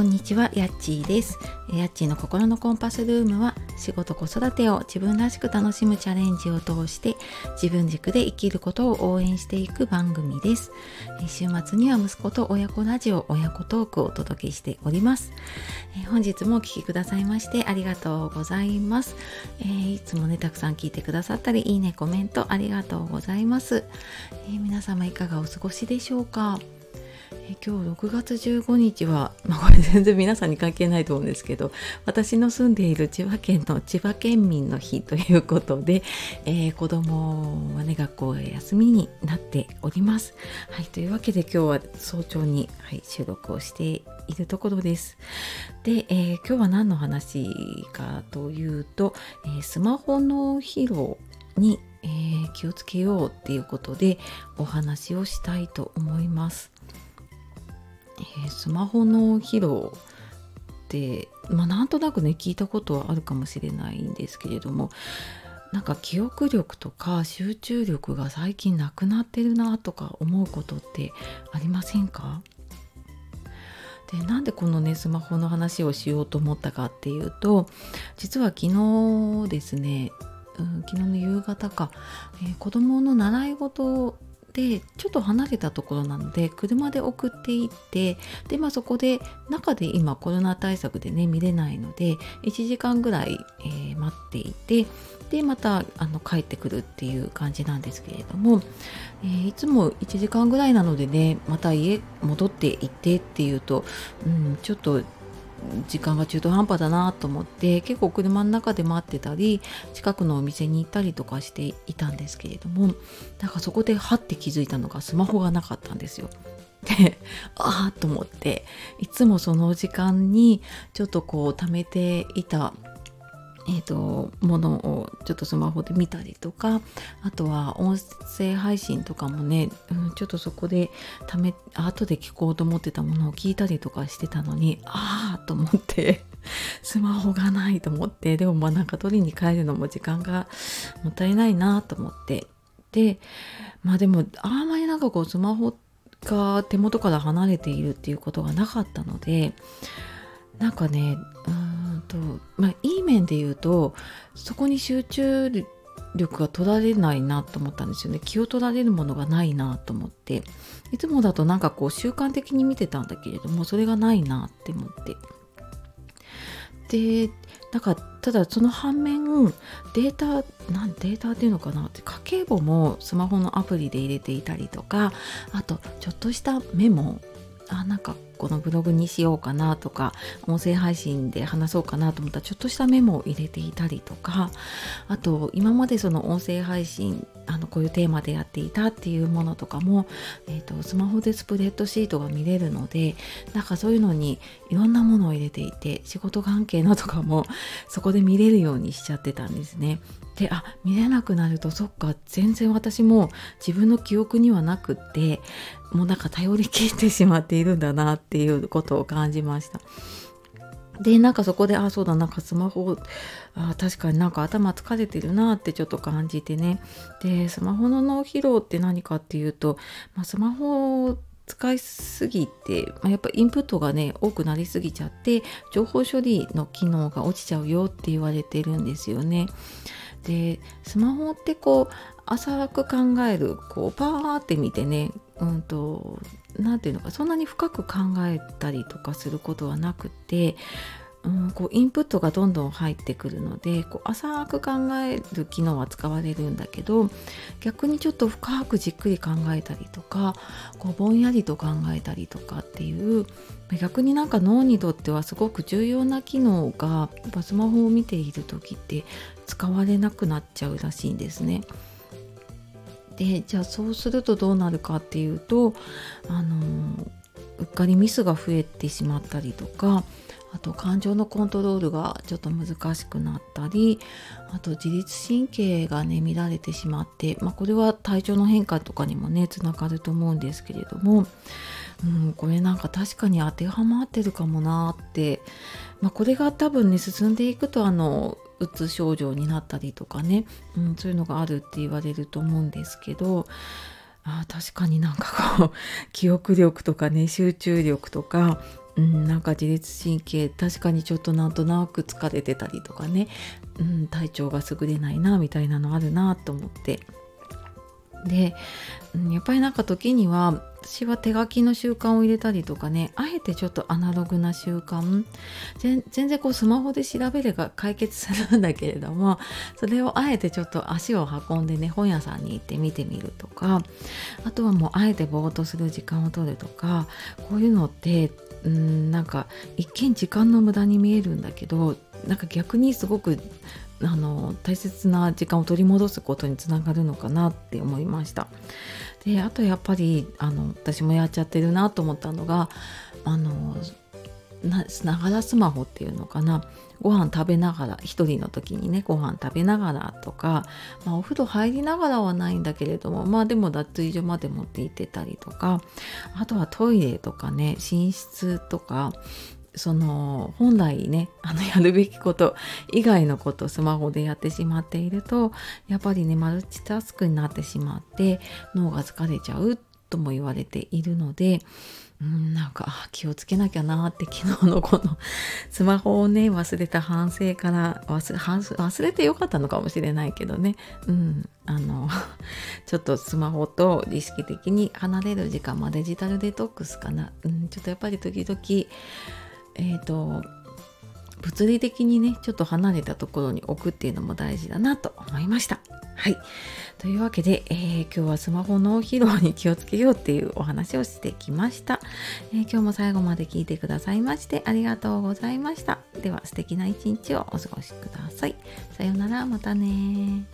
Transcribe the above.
こんにちは、やっちーです。やっちーの心のコンパスルームは仕事子育てを自分らしく楽しむチャレンジを通して自分軸で生きることを応援していく番組です。週末には息子と親子ラジオ親子トークをお届けしております。本日もお聴きくださいましてありがとうございます。え、いつもね、たくさん聞いてくださったり、いいね、コメントありがとうございます。え、皆様いかがお過ごしでしょうか？え今日6月15日は、まあ、これ全然皆さんに関係ないと思うんですけど私の住んでいる千葉県の千葉県民の日ということで、えー、子供はね学校へ休みになっております。はい、というわけで今日は早朝に、はい、収録をしているところです。で、えー、今日は何の話かというと、えー、スマホの疲労に、え、気をつけようっていうことでお話をしたいと思います。えー、スマホの疲労って、まあ、なんとなくね聞いたことはあるかもしれないんですけれどもなんか記憶力とか集中力が最近なくなってるなとか思うことってありませんか？でなんでこのねスマホの話をしようと思ったかっていうと実は昨日ですね、うん、昨日の夕方か、えー、子供の習い事でちょっと離れたところなので車で送っていってで、まあ、そこで中で今コロナ対策でね見れないので1時間ぐらい、えー、待っていてでまたあの帰ってくるっていう感じなんですけれども、えー、いつも1時間ぐらいなのでねまた家戻って行ってっていうと、うん、ちょっと時間が中途半端だなと思って結構車の中で待ってたり近くのお店に行ったりとかしていたんですけれどもなんかそこではって気づいたのがスマホがなかったんですよ。でああと思っていつもその時間にちょっとこう貯めていたえーと、ものをちょっとスマホで見たりとかあとは音声配信とかもね、うん、ちょっとそこでため後で聞こうと思ってたものを聞いたりとかしてたのにああと思って スマホがないと思ってでもまあなんか取りに帰るのも時間がもったいないなと思って。でまあでもあんまりなんかこうスマホが手元から離れているっていうことがなかったのでなんかねうんとまあいい面で言うとそこに集中力が取られないなと思ったんですよね。気を取られるものがないなと思って。いつもだとなんかこう習慣的に見てたんだけれどもそれがないなって思って。でなんかただその反面データなんデータっていうのかな？って家計簿もスマホのアプリで入れていたりとかあとちょっとしたメモ。あなんかこのブログにしようかなとか音声配信で話そうかなと思ったらちょっとしたメモを入れていたりとかあと今までその音声配信あのこういうテーマでやっていたっていうものとかも、えーと、スマホでスプレッドシートが見れるのでなんかそういうのにいろんなものを入れていて仕事関係のとかもそこで見れるようにしちゃってたんですね。であ見れなくなるとそっか全然私も自分の記憶にはなくってもうなんか頼りきってしまっているんだなってていうことを感じました。でなんかそこであそうだなんかスマホあ確かになんか頭疲れてるなってちょっと感じてねでスマホの脳疲労って何かっていうと、まあ、スマホを使いすぎて、まあ、やっぱインプットがね多くなりすぎちゃって情報処理の機能が落ちちゃうよって言われてるんですよね。でスマホってこう浅く考えるこうパーって見てねうんと何て言うのかそんなに深く考えたりとかすることはなくて、うん、こうインプットがどんどん入ってくるのでこう浅く考える機能は使われるんだけど逆にちょっと深くじっくり考えたりとかこうぼんやりと考えたりとかっていう逆になんか脳にとってはすごく重要な機能がやっぱスマホを見ている時って使われなくなっちゃうらしいんですね。でじゃあそうするとどうなるかっていうとあのうっかりミスが増えてしまったりとかあと感情のコントロールがちょっと難しくなったりあと自律神経がね乱れてしまって、まあ、これは体調の変化とかにもねつながると思うんですけれども、うん、これなんか確かに当てはまってるかもなって、まあ、これが多分ね進んでいくとあのうつ症状になったりとかね、うん、そういうのがあるって言われると思うんですけど。あ確かになんかこう 記憶力とかね集中力とか、うん、なんか自律神経確かにちょっとなんとなく疲れてたりとかね、うん、体調が優れないなみたいなのあるなと思って。で、うん、やっぱりなんか時には私は手書きの習慣を入れたりとかねあえてちょっとアナログな習慣。全然こうスマホで調べれば解決するんだけれども それをあえてちょっと足を運んでね本屋さんに行って見てみるとかあとはもうあえてぼーっとする時間を取るとかこういうのってうんなんか一見時間の無駄に見えるんだけどなんか逆にすごくあの大切な時間を取り戻すことにつながるのかなって思いました。であとやっぱりあの私もやっちゃってるなと思ったのがあのながらスマホっていうのかなご飯食べながら一人の時にねご飯食べながらとか、まあ、お風呂入りながらはないんだけれどもまあでも脱衣所まで持って行ってたりとかあとはトイレとかね寝室とかその本来ね あのやるべきこと以外のことスマホでやってしまっているとやっぱりねマルチタスクになってしまって脳が疲れちゃうとも言われているのでうんなんか気をつけなきゃなって昨日のこの スマホをね忘れた反省から忘れてよかったのかもしれないけどね。うんあの ちょっとスマホと意識的に離れる時間、まデジタルデトックスかな、うん、ちょっとやっぱり時々えっ、ー、と物理的にねちょっと離れたところに置くっていうのも大事だなと思いました。はいというわけで、えー、今日はスマホの疲労に気をつけようっていうお話をしてきました、えー、今日も最後まで聞いてくださいましてありがとうございました。では素敵な一日をお過ごしください。さようならまたね